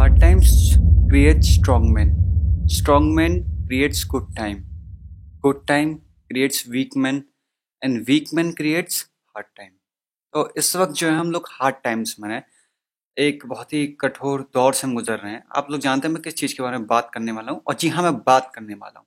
Hard times create strong men. Strong men creates good time. Good time creates weak men and weak men creates hard time. तो इस वक्त जो है हम लोग हार्ड टाइम्स में हैं एक बहुत ही कठोर दौर से हम गुजर रहे हैं आप लोग जानते हैं मैं किस चीज़ के बारे में बात करने वाला हूँ और जी हाँ मैं बात करने वाला हूँ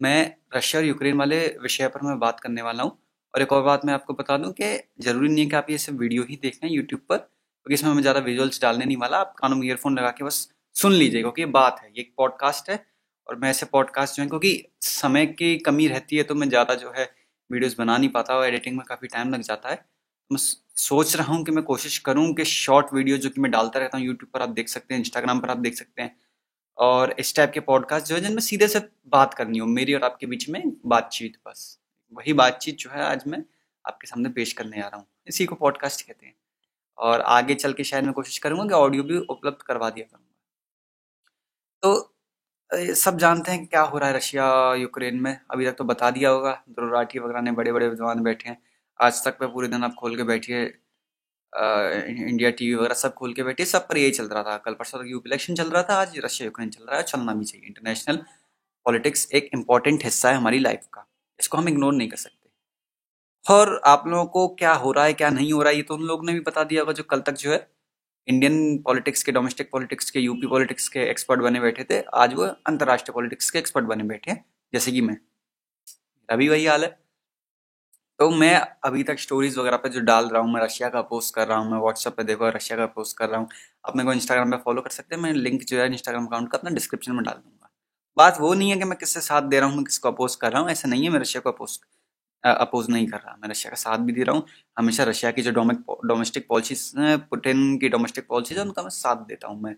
मैं रशिया और यूक्रेन वाले विषय पर मैं बात करने वाला हूँ और एक और बात मैं आपको बता दूँ कि ज़रूरी नहीं है कि आप ये सब वीडियो ही देख यूट्यूब पर क्योंकि इसमें मैं ज़्यादा विजुअल्स डालने नहीं वाला, आप कानों में ईयरफोन लगा के बस सुन लीजिए क्योंकि ये बात है, ये एक पॉडकास्ट है और मैं ऐसे पॉडकास्ट जो है, क्योंकि समय की कमी रहती है तो मैं ज़्यादा जो है वीडियोस बना नहीं पाता और एडिटिंग में काफ़ी टाइम लग जाता है। मैं सोच रहा हूँ कि मैं कोशिश करूँ कि शॉर्ट वीडियो जो कि मैं डालता रहता हूँ यूट्यूब पर आप देख सकते हैं इंस्टाग्राम पर आप देख सकते हैं और इस टाइप के पॉडकास्ट जो है, जिनमें सीधे से बात करनी हो, मेरी और आपके बीच में बातचीत बस। वही बातचीत जो है आज मैं आपके सामने पेश करने आ रहा हूँ। इसी को पॉडकास्ट कहते हैं। और आगे चल के शायद मैं कोशिश करूँगा कि ऑडियो भी उपलब्ध करवा दिया करूँगा। तो सब जानते हैं क्या हो रहा है रशिया, यूक्रेन में। अभी तक तो बता दिया होगा, द्रोराठी वगैरह ने बड़े बड़े विद्वान बैठे हैं। आज तक मैं पूरे दिन आप खोल के बैठिए इंडिया टीवी वगैरह सब खोल के बैठिए, सब पर यही चल रहा था। कल परसों तक यूपी इलेक्शन चल रहा था, आज रशिया, यूक्रेन चल रहा है, चलना भी चाहिए। इंटरनेशनल पॉलिटिक्स एक इंपॉर्टेंट हिस्सा है हमारी लाइफ का। इसको हम इग्नोर नहीं कर सकते। और आप लोगों को क्या हो रहा है, क्या नहीं हो रहा है, ये तो उन लोगों ने भी बता दिया होगा जो कल तक जो है इंडियन पॉलिटिक्स के डोमेस्टिक पॉलिटिक्स के यूपी पॉलिटिक्स के एक्सपर्ट बने बैठे थे। आज वो अंतर्राष्ट्रीय पॉलिटिक्स के एक्सपर्ट बने बैठे हैं, जैसे कि मैं। अभी वही हाल है। तो मैं अभी तक स्टोरीज वगैरह पे जो डाल रहा हूँ, मैं रशिया का पोस्ट कर रहा हूँ, मैं व्हाट्सएप पे देखो, रशिया का पोस्ट कर रहा हूँ। आप मेरे को इंस्टाग्राम पे फॉलो कर सकते हैं, मैं लिंक जो है इंस्टाग्राम अकाउंट का अपना डिस्क्रिप्शन में डाल दूँगा। बात वो नहीं है कि मैं किससे साथ दे रहा हूँ, मैं किसको अपोज कर रहा हूँ, ऐसा नहीं है, मैं रशिया को अपोज अपोज नहीं कर रहा। मैं रशिया का साथ भी दे रहा हूँ। हमेशा रशिया की जो डोमेस्टिक पॉलिसीज़ पुटिन की डोमेस्टिक पॉलिसीज़ है, उनका मैं साथ देता हूँ मैं।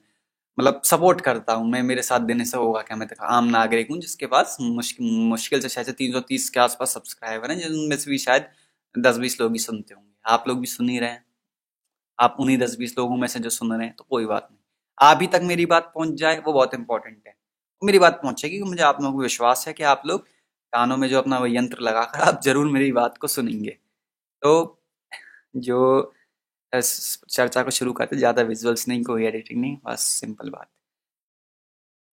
मतलब सपोर्ट करता हूँ मैं, मेरे साथ देने से होगा क्या? मैं तो आम नागरिक हूँ, जिसके पास मुश्किल मुश्किल से शायद तीन सौ तीस के आसपास सब्सक्राइबर हैं, जिनमें से भी शायद दस बीस लोग ही सुनते होंगे। आप लोग भी सुन ही रहे हैं। आप उन्हीं दस बीस लोगों में से जो सुन रहे हैं तो कोई बात नहीं। अभी तक मेरी बात पहुँच जाए, वो बहुत इंपॉर्टेंट है। मेरी बात पहुंचेगी, मुझे आप लोगों को विश्वास है कि आप लोग कानों में जो अपना वो यंत्र लगाकर आप ज़रूर मेरी बात को सुनेंगे। तो जो चर्चा को शुरू करते ज़्यादा विजुअल्स नहीं कोई एडिटिंग नहीं, बस सिंपल बात।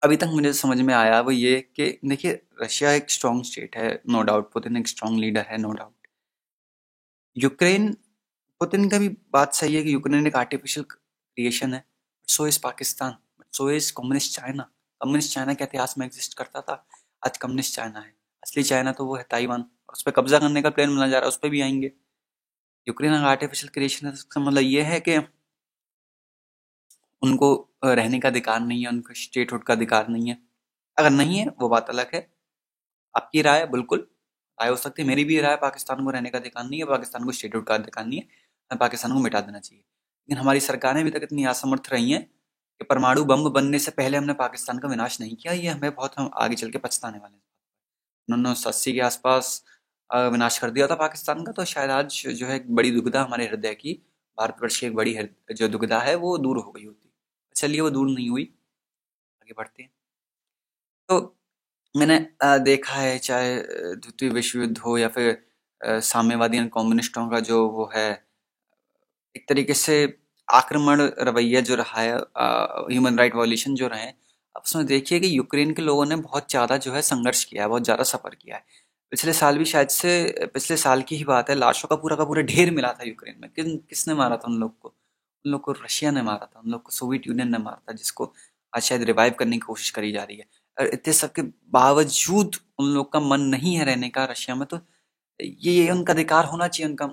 अभी तक मुझे समझ में आया वो ये कि देखिए, रशिया एक स्ट्रॉन्ग स्टेट है नो डाउट पुतिन एक स्ट्रॉन्ग लीडर है नो डाउट यूक्रेन, पुतिन का भी बात सही है कि यूक्रेन एक आर्टिफिशियल क्रिएशन है so is Pakistan so is communist China communist China के इतिहास में एग्जिस्ट करता था, आज कम्युनिस्ट चाइना है। असली चाइना तो वो है ताइवान। और उस पर कब्जा करने का प्लान बना जा रहा है उस पर भी आएँगे। यूक्रेन अगर आर्टिफिशियल क्रिएशन तो मतलब ये है कि उनको रहने का अधिकार नहीं है, उनको स्टेटहुड का अधिकार नहीं है। अगर नहीं है, वो बात अलग है। आपकी राय बिल्कुल। राय हो सकती है, मेरी भी राय पाकिस्तान को रहने का अधिकार नहीं है, पाकिस्तान को स्टेटहुड का अधिकार नहीं है पाकिस्तान को मिटा देना चाहिए। लेकिन हमारी सरकारें अभी तक इतनी असमर्थ रही हैं कि परमाणु बम बनने से पहले हमने पाकिस्तान का विनाश नहीं किया, ये हमें बहुत हम आगे चल के पछताने वाले हैं। उन्होंने सौ अस्सी के आसपास विनाश कर दिया था पाकिस्तान का तो शायद आज जो है एक बड़ी दुविधा हमारे हृदय की, भारतवर्ष की एक बड़ी जो दुविधा है, वो दूर हो गई होती। चलिए वो दूर नहीं हुई। आगे बढ़ते हैं। तो मैंने देखा है, चाहे द्वितीय विश्व युद्ध हो या फिर साम्यवादी एंड कम्युनिस्टों का जो वो है, एक तरीके से आक्रमण रवैया जो रहा है ह्यूमन राइट वॉल्यूशन जो रहे अब उसमें देखिए कि यूक्रेन के लोगों ने बहुत ज़्यादा जो है संघर्ष किया है, बहुत ज़्यादा सफ़र किया है। पिछले साल भी शायद से, पिछले साल की ही बात है, लाशों का पूरा का पूरा ढेर मिला था यूक्रेन में। किन, किसने मारा था उन लोग को? उन लोग को रशिया ने मारा था, उन लोग को सोवियत यूनियन ने मारा था, जिसको आज शायद रिवाइव करने की कोशिश करी जा रही है। और इतने सब के बावजूद उन लोग का मन नहीं है रहने का रशिया में तो ये ये उनका अधिकार होना चाहिए, उनका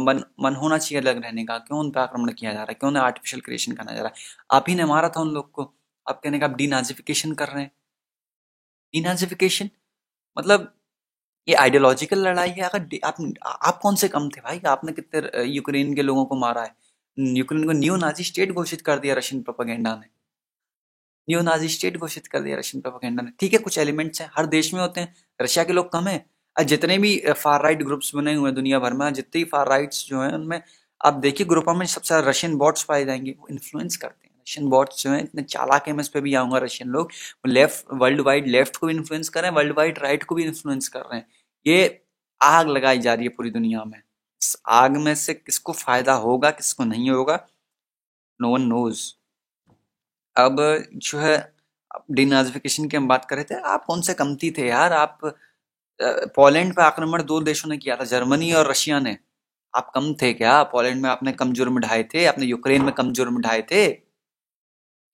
मन मन होना चाहिए अलग रहने का। क्यों उन पर आक्रमण किया जा रहा है? क्यों उन्हें आर्टिफिशियल क्रिएशन करना जा रहा है? आप ही ने मारा था उन लोग को। आप कहने का आप डीनाजिफिकेशन कर रहे हैं। डीनाजिफिकेशन मतलब ये आइडियोलॉजिकल लड़ाई है, अगर आप आप कौन से कम थे भाई? आपने कितने यूक्रेन के लोगों को मारा है? यूक्रेन को न्यू नाजी स्टेट घोषित कर दिया रशियन प्रोपागेंडा ने। न्यू नाजी स्टेट घोषित कर दिया रशियन प्रोपागेंडा ने। ठीक है, कुछ एलिमेंट्स हैं, हर देश में होते हैं रशिया के लोग कम है। जितने भी फार राइट ग्रुप्स बने हुए हैं दुनिया भर में, जितने फार राइट्स जो हैं उनमें, आप देखिए ग्रुपों में सबसे रशियन बॉट्स पाए जाएँगे, वो इन्फ्लुएंस करते हैं। रशियन बॉट्स जो है, इतने चालाक है, मैं इस पर भी आऊँगा रशियन लोग। लेफ़्ट वर्ल्ड वाइड लेफ़्ट को भी इन्फ्लुएंस कर रहे हैं वर्ल्ड वाइड राइट को भी इन्फ्लुएंस कर रहे हैं। ये आग लगाई जा रही है पूरी दुनिया में। इस आग में से किसको फ़ायदा होगा, किसको नहीं होगा नो वन नोज़ अब जो है डिनाजिफिकेशन की हम बात कर रहे थे, आप कौन से कमती थे यार? आप पोलैंड पे आक्रमण दो देशों ने किया था जर्मनी और रशिया ने। आप कम थे क्या? पोलैंड में आपने कम जुर्म ढाए थे, आपने यूक्रेन में कम जुर्म ढाए थे?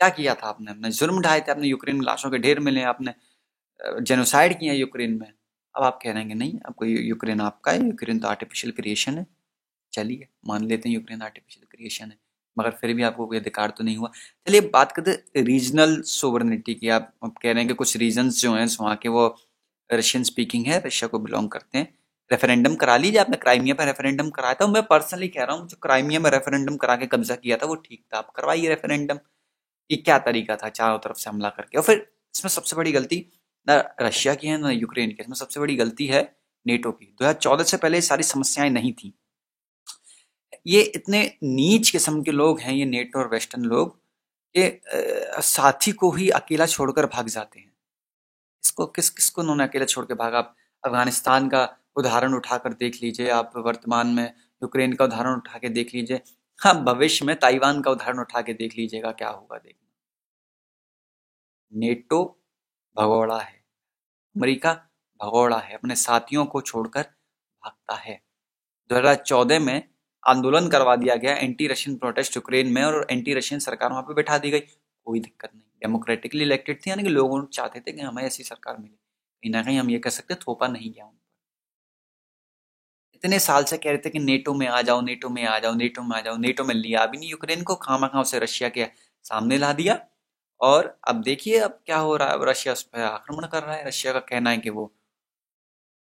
क्या किया था आपने? अपने जुर्म ढाए थे आपने, यूक्रेन में लाशों के ढेर मिले आपने जेनोसाइड किया यूक्रेन में। अब आप कह रहे हैं नहीं आपको यूक्रेन आपका है, यूक्रेन तो आर्टिफिशियल क्रिएशन है। चलिए, मान लेते हैं यूक्रेन आर्टिफिशियल क्रिएशन है, मगर फिर भी आपको कोई अधिकार तो नहीं हुआ। चलिए बात करते रीजनल सोवरनिटी की। आप कह रहे हैं कि कुछ रीजन्स जो हैं, वहाँ के वो रशियन स्पीकिंग है रशिया को बिलोंग करते हैं। रेफरेंडम करा लीजिए आपने क्राइमिया पर रेफरेंडम कराया था। मैं पर्सनली कह रहा हूँ, जो क्राइमिया में रेफरेंडम करा के कब्जा किया था, वो ठीक था। आप करवाइए रेफरेंडम ये क्या तरीका था चारों तरफ़ से हमला करके? और फिर इसमें सबसे बड़ी गलती, ना रशिया की है, ना यूक्रेन की इसमें सबसे बड़ी गलती है नेटो की। 2014 से पहले सारी समस्याएँ नहीं थी। ये इतने नीच किस्म के लोग हैं, ये नेटो और वेस्टर्न लोग ये साथी को ही अकेला छोड़कर भाग जाते हैं। इसको किस, किसको उन्होंने अकेला छोड़ के भागा? आप अफ़गानिस्तान का उदाहरण उठाकर देख लीजिए, आप वर्तमान में यूक्रेन का उदाहरण उठा के देख लीजिए। हाँ भविष्य में ताइवान का उदाहरण उठा के देख लीजिएगा, क्या होगा देखना। नेटो भगोड़ा है, अमेरिका भगोड़ा है, अपने साथियों को छोड़कर भागता है। 2014 में आंदोलन करवा दिया गया एंटी रशियन प्रोटेस्ट यूक्रेन में, और एंटी रशियन सरकार वहाँ पे बैठा दी गई। कोई दिक्कत नहीं, डेमोक्रेटिकली इलेक्टेड थी, यानी कि लोग चाहते थे कि हमें ऐसी सरकार मिले। कहीं ना कहीं हम ये कह सकते थोपा नहीं गया उन पर इतने साल से कह रहे थे कि नेटो में आ जाओ नेटो में आ जाओ नेटो में आ जाओ नेटो में लिया। अभी नहीं यूक्रेन को खामा खां से रशिया के सामने ला दिया। और अब देखिए अब क्या हो रहा है। रशिया उस पर आक्रमण कर रहा है। रशिया का कहना है कि वो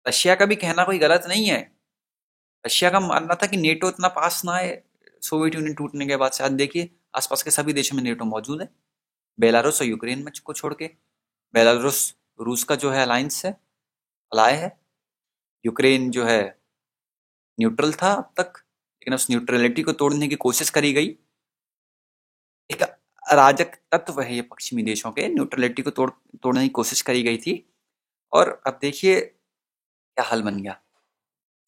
रशिया का भी कहना कोई गलत नहीं है। रशिया का मानना था कि नेटो इतना पास ना है सोवियत यूनियन टूटने के बाद से आज देखिए आसपास के सभी देशों में नेटो मौजूद है। बेलारूस और यूक्रेन में को छोड़ के। बेलारूस रूस का जो है अलायंस है अलाय है। यूक्रेन जो है न्यूट्रल था अब तक, लेकिन उस न्यूट्रलिटी को तोड़ने की कोशिश करी गई। एक अराजक तत्व है ये पश्चिमी देशों के, न्यूट्रलिटी को तोड़, तोड़ने की कोशिश करी गई थी। और अब देखिए क्या हाल बन गया।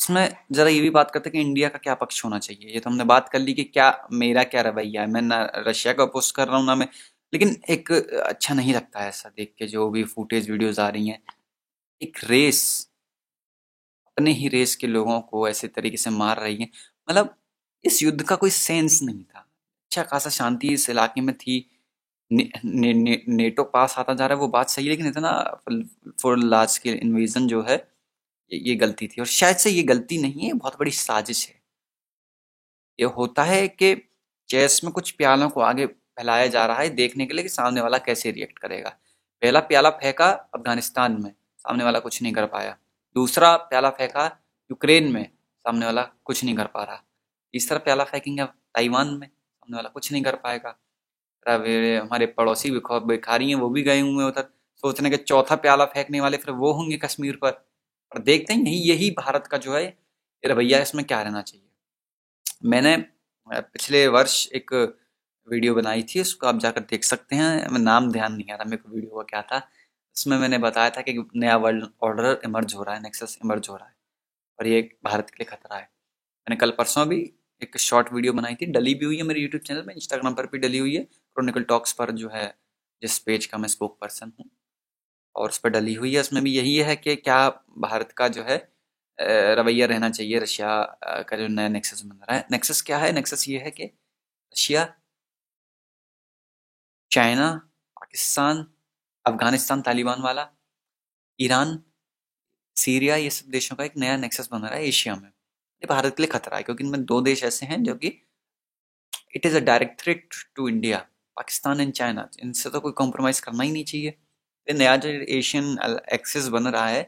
इसमें जरा ये भी बात करते हैं कि इंडिया का क्या पक्ष होना चाहिए। ये तो हमने बात कर ली कि क्या मेरा क्या रवैया है। मैं ना रशिया का अपोज कर रहा हूँ ना मैं, लेकिन एक अच्छा नहीं लगता है ऐसा देख के जो भी फुटेज वीडियोज़ आ रही हैं। एक रेस अपने ही रेस के लोगों को ऐसे तरीके से मार रही है। मतलब इस युद्ध का कोई सेंस नहीं था। अच्छा खासा शांति इस इलाके में थी। ने, ने, ने, नेटो पास आता जा रहा है वो बात सही है लेकिन इतना फॉर लार्ज स्केल इन्वेजन जो है ये, ये गलती थी। और शायद से ये गलती नहीं है बहुत बड़ी साजिश है। ये होता है कि चेस में कुछ प्यालों को आगे फैलाया जा रहा है देखने के लिए कि सामने वाला कैसे रिएक्ट करेगा। पहला प्याला फेंका अफ़गानिस्तान में सामने वाला कुछ नहीं कर पाया। दूसरा प्याला फेंका यूक्रेन में, सामने वाला कुछ नहीं कर पा रहा। तीसरा प्याला फेंकेंगे ताइवान में, सामने वाला कुछ नहीं कर पाएगा। हमारे पड़ोसी भिखारी हैं, वो भी गए हुए उधर। सोचने के चौथा प्याला फेंकने वाले फिर वो होंगे कश्मीर पर। और देखते हैं, यही यही भारत का जो है रवैया इसमें क्या रहना चाहिए। मैंने पिछले वर्ष एक वीडियो बनाई थी, उसको आप जाकर देख सकते हैं। नाम ध्यान नहीं आ रहा, मेरे को वीडियो का क्या था। उसमें मैंने बताया था कि नया वर्ल्ड ऑर्डर इमर्ज हो रहा है नेक्सस इमर्ज हो रहा है और ये भारत के लिए खतरा है। मैंने कल परसों भी एक शॉर्ट वीडियो बनाई थी, डली भी हुई है मेरे यूट्यूब चैनल में इंस्टाग्राम पर भी डली हुई है क्रोनिकल टॉक्स पर जो है, जिस पेज का मैं स्पोक पर्सन हूँ। और उस पर डली हुई है, उसमें भी यही है कि क्या भारत का जो है रवैया रहना चाहिए रशिया का जो नया नेक्सस बन रहा है। नेक्सस क्या है? नेक्सस ये है कि रशिया, चाइना, पाकिस्तान अफ़गानिस्तान तालिबान वाला, ईरान, सीरिया, ये सब देशों का एक नया नेक्सस बन रहा है एशिया में। ये भारत के लिए खतरा है, क्योंकि इनमें दो देश ऐसे हैं जो कि it is a direct threat to India Pakistan and China इनसे तो कोई कॉम्प्रोमाइज़ करना ही नहीं चाहिए। ये नया जो एशियन एक्सेस बन रहा है,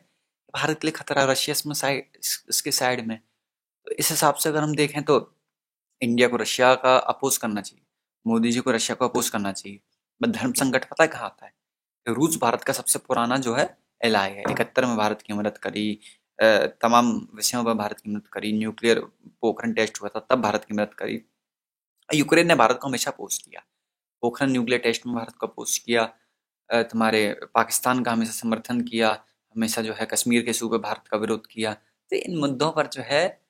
भारत के लिए खतरा रशिया इसमें साइड इसके साइड में। तो इस हिसाब से अगर हम देखें तो इंडिया को रशिया का अपोज करना चाहिए, मोदी जी को रशिया को अपोज करना चाहिए। धर्म संकट पता है कहाँ आता है? रूस भारत का सबसे पुराना जो है एल है। इकहत्तर में भारत की मदद करी तमाम विषयों पर भारत की मदद करी न्यूक्लियर पोखरण टेस्ट हुआ था, तब भारत की मदद करी। यूक्रेन ने भारत को हमेशा पोस्ट किया। पोखरन न्यूक्लियर टेस्ट में भारत को पोस्ट किया। तुम्हारे पाकिस्तान का हमेशा समर्थन किया, हमेशा जो है कश्मीर के सूबे भारत का विरोध किया। तो इन मुद्दों पर जो है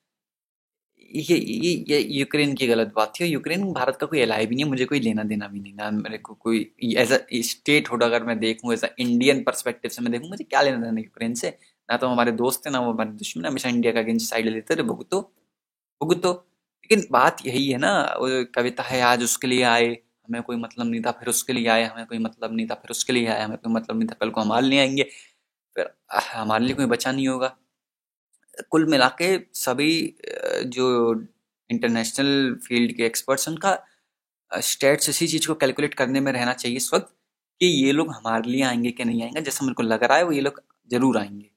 ये ये ये यूक्रेन की गलत बात थी यूक्रेन भारत का कोई एलाई भी नहीं है, मुझे कोई लेना देना भी नहीं ना मेरे को कोई एज अ स्टेट हुड अगर मैं देखूँ एज अ इंडियन परस्पेक्टिव से मैं देखूँ, मुझे क्या लेना देना यूक्रेन से? ना तो हमारे दोस्त है, ना वो हमारे दुश्मन हमेशा इंडिया का अगेंस्ट साइड लेते रहे, भुगतो भुगतो। लेकिन बात यही है ना, वो कविता है, आज उसके लिए आए, हमें कोई मतलब नहीं था, फिर उसके लिए आए, हमें कोई मतलब नहीं था, फिर उसके लिए आए, हमें कोई मतलब नहीं था कल को हमारे लिए आएँगे, फिर हमारे लिए कोई बचा नहीं होगा। कुल मिला के सभी जो इंटरनेशनल फ़ील्ड के एक्सपर्ट्स उनका स्टेट्स इसी चीज़ को कैलकुलेट करने में रहना चाहिए इस वक्त कि ये लोग हमारे लिए आएँगे कि नहीं आएँगे। जैसा मेरे को लग रहा है वो ये लोग ज़रूर आएँगे।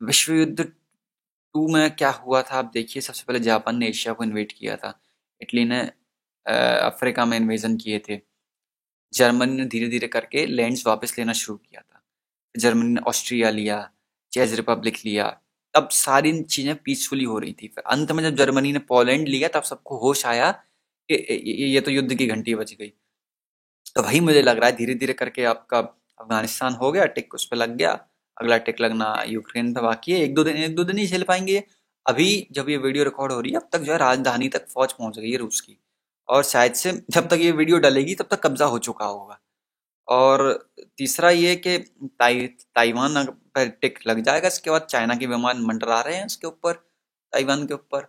विश्व युद्ध टू में क्या हुआ था, आप देखिए, सबसे पहले जापान ने एशिया को इन्वेट किया था। इटली ने अफ्रीका में इन्वेजन किए थे। जर्मनी ने धीरे धीरे करके लैंड्स वापस लेना शुरू किया था। जर्मनी ने ऑस्ट्रिया लिया, चेज रिपब्लिक लिया तब सारी चीज़ें पीसफुली हो रही थी। फिर अंत में जब जर्मनी ने पोलैंड लिया, तब सबको होश आया कि ये तो युद्ध की घंटी बच गई। तो वही मुझे लग रहा है धीरे धीरे करके आपका अफ़गानिस्तान हो गया, टिक उस पर लग गया। अगला टिक लगना यूक्रेन पे बाकी है। एक दो दिन, एक दो दिन ही झेल पाएँगे। अभी जब ये वीडियो रिकॉर्ड हो रही है, अब तक जो है राजधानी तक फौज पहुँच गई है रूस की। और शायद से जब तक ये वीडियो डलेगी, तब तक कब्जा हो चुका होगा। और तीसरा ये कि ताइ ताइवान पर टिक लग जाएगा। इसके बाद चाइना के विमान मंडरा रहे हैं उसके ऊपर, ताइवान के ऊपर,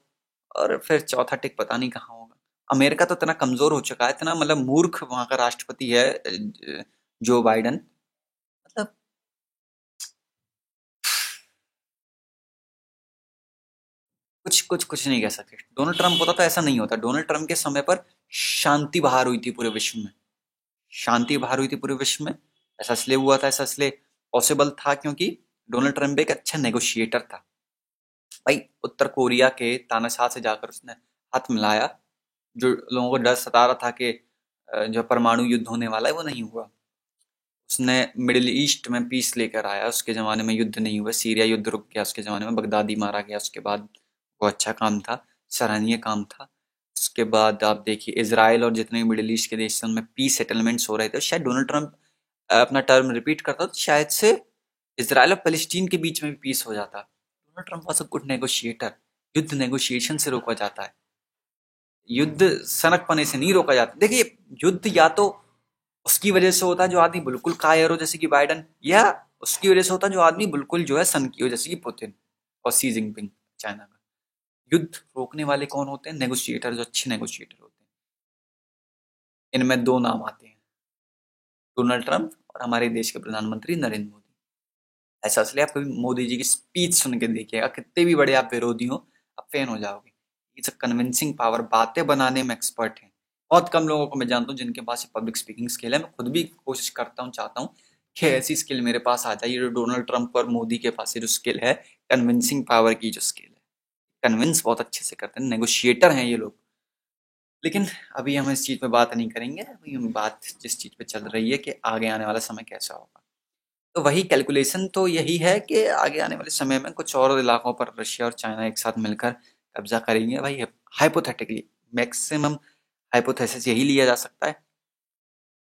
और फिर चौथा टिक पता नहीं कहाँ होगा। अमेरिका तो इतना कमज़ोर हो चुका है, इतना मतलब मूर्ख वहाँ का राष्ट्रपति है जो बाइडन। मतलब कुछ कुछ कुछ नहीं कह सकते। डोनाल्ड ट्रंप होता तो ऐसा नहीं होता। डोनाल्ड ट्रंप के समय पर शांति बहार हुई थी पूरे विश्व में। शांति बाहर हुई थी पूरे विश्व में। ऐसा इसलिए हुआ था, ऐसा इसलिए पॉसिबल था क्योंकि डोनाल्ड ट्रंप एक अच्छा नेगोशिएटर था। भाई, उत्तर कोरिया के तानाशाह से जाकर उसने हाथ मिलाया, जो लोगों को डर सता रहा था कि जो परमाणु युद्ध होने वाला है वो नहीं हुआ। उसने मिडिल ईस्ट में पीस लेकर आया, उसके ज़माने में युद्ध नहीं हुआ सीरिया युद्ध रुक गया उसके ज़माने में बगदादी मारा गया, उसके बाद वो अच्छा काम था, सराहनीय काम था। उसके बाद आप देखिए इसराइल और जितने मिडिल ईस्ट के देश हैं उनमें पीस सेटलमेंट्स हो रहे थे, शायद डोनाल्ड ट्रंप अपना टर्म रिपीट करता तो शायद से इसराइल और फलस्तीन के बीच में भी पीस हो जाता Donald Trump was a good negotiator युद्ध नेगोशिएशन से रोका जाता है। युद्ध सनक पने से नहीं रोका जाता। देखिए, युद्ध या तो उसकी वजह से होता है जो आदमी बिल्कुल कायर हो, जैसे कि बाइडन, या उसकी वजह से होता है जो आदमी बिल्कुल जो है सन की हो, जैसे कि पुतिन और सी जिनपिंग चाइना का। युद्ध रोकने वाले कौन होते हैं? नेगोशिएटर जो अच्छे नेगोशिएटर होते हैं। इनमें दो नाम आते हैं। डोनाल्ड ट्रंप और हमारे देश के प्रधानमंत्री नरेंद्र मोदी। ऐसा इसलिए आप कभी मोदी जी की स्पीच सुन के देखिएगा, कितने भी बड़े आप विरोधी हो, आप फ़ैन हो जाओगे। इट्स अ कन्विंसिंग पावर बातें बनाने में एक्सपर्ट हैं। बहुत कम लोगों को मैं जानता हूँ जिनके पास पब्लिक स्पीकिंग स्किल है। मैं खुद भी कोशिश करता हूँ, चाहता हूँ कि ऐसी स्किल मेरे पास आ जाए। जो डोनाल्ड ट्रंप और मोदी के पास जो स्किल है कन्विंसिंग पावर की जो स्किल है। कन्विंस बहुत अच्छे से करते हैं नेगोशिएटर हैं ये लोग। लेकिन अभी हम इस चीज़ पर बात नहीं करेंगे, अभी हम बात जिस चीज़ पर चल रही है कि आगे आने वाला समय कैसा होगा। तो वही कैलकुलेशन तो यही है कि आगे आने वाले समय में कुछ और इलाकों पर रशिया और चाइना एक साथ मिलकर कब्जा करेंगे। भाई हाइपोथेटिकली मैक्सिमम हाइपोथेसिस यही लिया जा सकता है।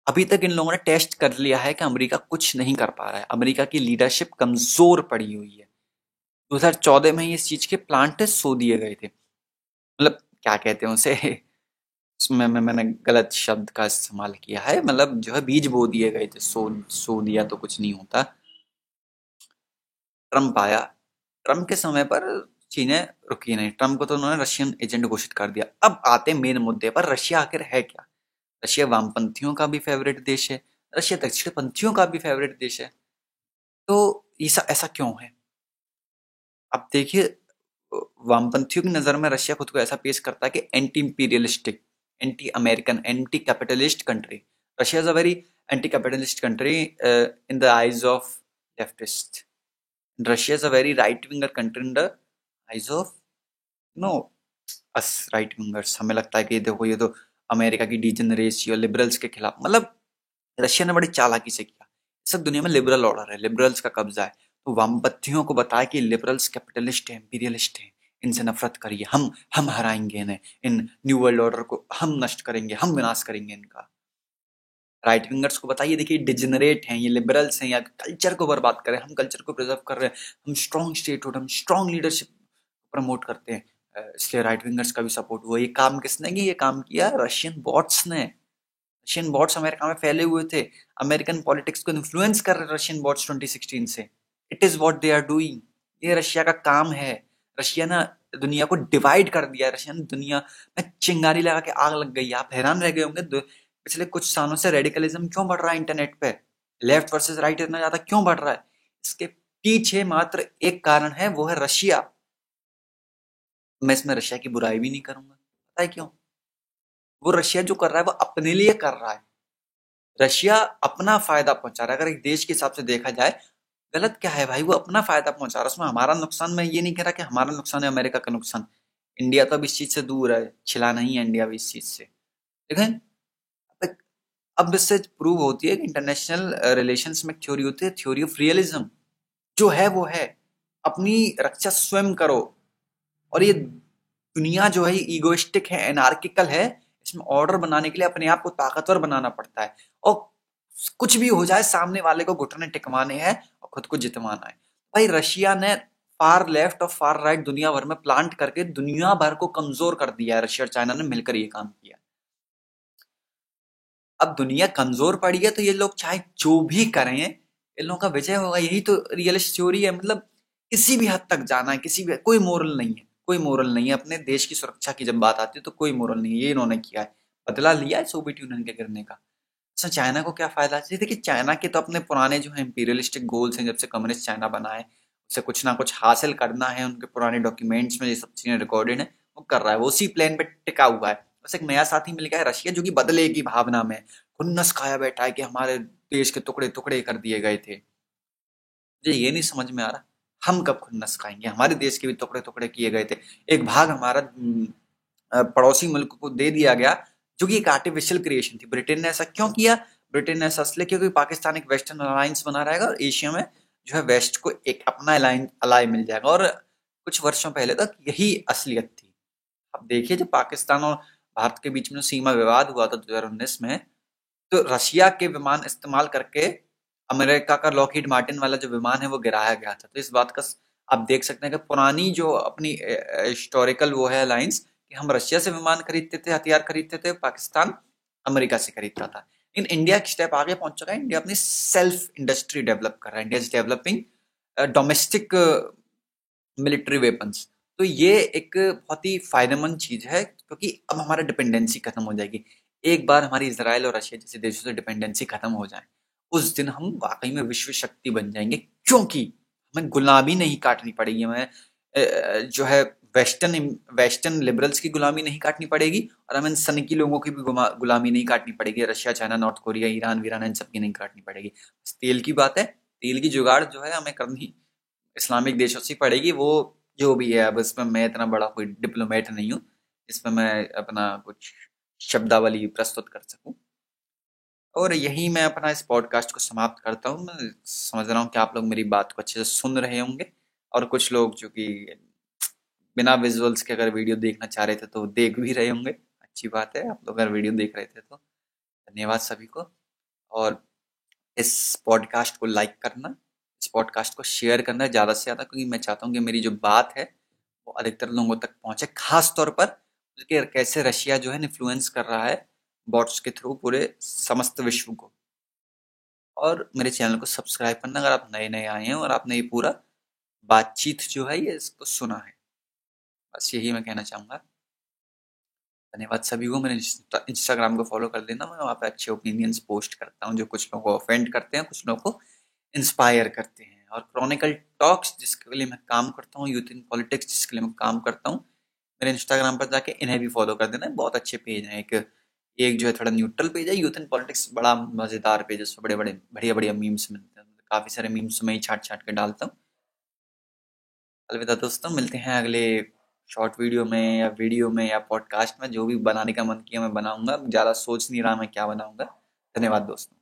अभी तक इन लोगों ने टेस्ट कर लिया है कि अमेरिका कुछ नहीं कर पा रहा है। अमेरिका की लीडरशिप कमज़ोर पड़ी हुई है। 2014 में ही इस चीज़ के प्लांट सो दिए गए थे। मतलब क्या कहते हैं उसे? उसमें मैं, मैंने गलत शब्द का इस्तेमाल किया है। मतलब जो है, बीज बो दिए गए थे, सो सो दिया तो कुछ नहीं होता। ट्रंप आया। ट्रंप के समय पर चीनें रुकी नहीं। ट्रंप को तो उन्होंने रशियन एजेंट घोषित कर दिया। अब आते मेन मुद्दे पर। रशिया आखिर है क्या? रशिया वामपंथियों का भी फेवरेट देश है। रशिया दक्षिणपंथियों का भी फेवरेट देश है। तो ऐसा ऐसा क्यों है? अब देखिए, वामपंथियों की नज़र में रशिया खुद को ऐसा पेश करता है कि anti imperialistic anti American anti capitalist country Russia is a very anti capitalist country in the eyes of leftist Russia is a very right winger country in the eyes of no us right wingers हमें लगता है कि देखो ये तो America की degeneracy और liberals के खिलाफ मतलब रशिया ने बड़ी चालाकी से किया। सब दुनिया में लिबरल ऑर्डर है लिबरल्स का कब्जा है। तो वामपत्थियों को बताया कि लिबरल्स कैपिटलिस्ट हैं इंपीरियलिस्ट हैं। इनसे नफरत करिए। हम हम हराएँगे इन्हें। इन न्यू वर्ल्ड ऑर्डर को हम नष्ट करेंगे, हम विनाश करेंगे इनका। राइट विंगर्स को बताइए, देखिए डिजनरेट हैं, ये लिबरल्स हैं, या कल्चर को बर्बाद करें हम कल्चर को प्रिजर्व कर रहे हैं। हम स्ट्रॉन्ग स्टेट हम स्ट्रॉन्ग लीडरशिप प्रमोट करते हैं। इसलिए राइट विंगर्स का भी सपोर्ट हुआ। ये काम किसने किया? ये काम किया रशियन बॉट्स ने। रशियन बॉट्स अमेरिका में फैले हुए थे। अमेरिकन पॉलिटिक्स को इन्फ्लुएंस कर रहे रशियन बॉट्स 2016 से। It is what they are doing ये रशिया का काम है। रशिया ने दुनिया को डिवाइड कर दिया रशिया ने दुनिया में चिंगारी लगा के आग लग गई। आप हैरान रह गए होंगे पिछले कुछ सालों से रेडिकलिज्म क्यों बढ़ रहा है इंटरनेट पे? लेफ़्ट वर्सेस राइट इतना ज़्यादा क्यों बढ़ रहा है? इसके पीछे मात्र एक कारण है, वो है रशिया। मैं इसमें रशिया की बुराई भी नहीं करूँगा। पता है क्यों? वो रशिया जो कर रहा है, वो अपने लिए कर रहा है। रशिया अपना फ़ायदा पहुँचा रहा है। अगर एक देश के हिसाब से देखा जाए गलत क्या है भाई? वो अपना फ़ायदा पहुँचा रहा है। उसमें हमारा नुकसान, मैं ये नहीं कह रहा कि हमारा नुकसान है, अमेरिका का नुकसान। इंडिया तो अब इस चीज़ से दूर है, छिला नहीं है इंडिया भी इस चीज़ से। देखें अब इससे प्रूव होती है कि इंटरनेशनल रिलेशंस में थ्योरी होती है थ्योरी ऑफ़ रियलिज्म जो है, वो है। अपनी रक्षा स्वयं करो। और ये दुनिया जो है ईगोइस्टिक है एनार्किकल है, इसमें ऑर्डर बनाने के लिए अपने आप को ताकतवर बनाना पड़ता है। और कुछ भी हो जाए, सामने वाले को घुटने टिकवाने हैं खुद को जितवाना है। भाई, रशिया ने फार लेफ़्ट और फार राइट दुनिया भर में प्लांट करके दुनिया भर को कमज़ोर कर दिया है। रशिया और चाइना ने मिलकर ये काम किया। अब दुनिया कमज़ोर पड़ी है तो ये लोग चाहे जो भी करें, इन लोगों का विजय होगा। यही तो रियलिस्ट थ्योरी है। मतलब किसी भी हद तक जाना है, किसी भी, कोई मोरल नहीं है। कोई मोरल नहीं है। अपने देश की सुरक्षा की जब बात आती है तो कोई मोरल नहीं है। ये इन्होंने किया है। बदला लिया है सोवियत यूनियन के गिरने का। अच्छा चाइना को क्या फ़ायदा? चाहिए देखिए चाइना के तो अपने पुराने जो है इंपीरियलिस्टिक गोल्स हैं, जब से कम्युनिस्ट चाइना बना है, उसे कुछ ना कुछ हासिल करना है, उनके पुराने डॉक्यूमेंट्स में ये सब चीज़ें रिकॉर्डेड है, वो कर रहा है, वो उसी प्लान पे टिका हुआ है। बस एक नया साथी मिल गया है रशिया, जो कि बदले की भावना में। खुन्नस खाया बैठा है कि हमारे देश के टुकड़े टुकड़े कर दिए गए थे। मुझे ये नहीं समझ में आ रहा, हम कब खुन्नस खाएँगे? हमारे देश के भी टुकड़े टुकड़े किए गए थे। एक भाग हमारा पड़ोसी मुल्क को दे दिया गया जो कि एक आर्टिफिशियल क्रिएशन थी। ब्रिटेन ने ऐसा क्यों किया? ब्रिटेन ने ऐसा इसलिए क्योंकि पाकिस्तान एक वेस्टर्न अलायंस बना रहेगा और एशिया में जो है वेस्ट को एक अपना अलाय मिल जाएगा। और कुछ वर्षों पहले तक यही असलियत थी। अब देखिए, जब पाकिस्तान और भारत के बीच में सीमा विवाद हुआ था दो हज़ार उन्नीस में तो रशिया के विमान इस्तेमाल करके अमेरिका का लॉकहीड मार्टिन वाला जो विमान है, वो गिराया गया था। तो इस बात का आप देख सकते हैं कि पुरानी जो अपनी हिस्टोरिकल वो है अलायंस कि हम रशिया से विमान खरीदते थे, हथियार खरीदते थे, पाकिस्तान अमेरिका से खरीदता था। इन इंडिया एक स्टेप आगे पहुँच चुका है। इंडिया अपनी सेल्फ इंडस्ट्री डेवलप कर रहा है। India is developing domestic military weapons. तो ये एक बहुत ही फ़ायदेमंद चीज़ है, क्योंकि अब हमारा डिपेंडेंसी खत्म हो जाएगी। एक बार हमारी इसराइल और रशिया जैसे देशों से डिपेंडेंसी खत्म हो जाए, उस दिन हम वाकई में विश्व शक्ति बन जाएँगे, क्योंकि हमें गुलामी नहीं काटनी पड़ेगी, हमें जो है वेस्टर्न वेस्टर्न लिबरल्स की गुलामी नहीं काटनी पड़ेगी और हमें सनकी लोगों की भी गुलामी नहीं काटनी पड़ेगी। Russia, China, North Korea, Iran, वीरान, इन सबकी नहीं काटनी पड़ेगी। तेल की बात है। तेल की जुगाड़ जो है हमें करनी इस्लामिक देशों से पड़ेगी। वो जो भी है, अब इसमें मैं इतना बड़ा कोई डिप्लोमेट नहीं हूँ। इसमें मैं अपना कुछ शब्दावली प्रस्तुत कर सकूँ। और यही मैं अपना इस पॉडकास्ट को समाप्त करता हूँ। मैं समझ रहा हूँ कि आप लोग मेरी बात को अच्छे से सुन रहे होंगे। और कुछ लोग जो कि बिना विजुअल्स के अगर वीडियो देखना चाह रहे थे तो देख भी रहे होंगे। अच्छी बात है, आप लोग अगर वीडियो देख रहे थे तो। धन्यवाद सभी को। और इस पॉडकास्ट को लाइक करना, इस पॉडकास्ट को शेयर करना ज़्यादा से ज़्यादा, क्योंकि मैं चाहता हूँ कि मेरी जो बात है, वो अधिकतर लोगों तक पहुँचे खास तौर पर कि कैसे रशिया जो है इन्फ्लुएंस कर रहा है बॉट्स के थ्रू पूरे समस्त विश्व को। और मेरे चैनल को सब्सक्राइब करना अगर आप नए नए आए हैं और आपने ये पूरा बातचीत जो है ये इसको सुना है। बस यही मैं कहना चाहूँगा। धन्यवाद सभी को, मेरे इंस्टाग्राम को फॉलो कर देना, मैं वहाँ पे अच्छे ओपिनियंस पोस्ट करता हूँ, जो कुछ लोगों को ऑफेंड करते हैं, कुछ लोगों को इंस्पायर करते हैं। और क्रॉनिकल टॉक्स जिसके लिए मैं काम करता हूँ यूथ इन पॉलिटिक्स जिसके लिए मैं काम करता हूँ, मेरे इंस्टाग्राम पर जाके इन्हें भी फॉलो कर देना, बहुत अच्छे पेज हैं। एक एक जो है थोड़ा न्यूट्रल पेज है यूथ इन पॉलिटिक्स बड़ा मज़ेदार पेज है, उसमें बड़े बड़े बढ़िया बढ़िया मीम्स मिलते हैं, काफ़ी सारे मीम्स मैं ही छाट छाट के डालता हूँ। अलविदा दोस्तों, मिलते हैं अगले शॉर्ट वीडियो में या वीडियो में या पॉडकास्ट में जो भी बनाने का मन किया मैं बनाऊँगा। ज़्यादा सोच नहीं रहा मैं क्या बनाऊँगा। धन्यवाद दोस्तों।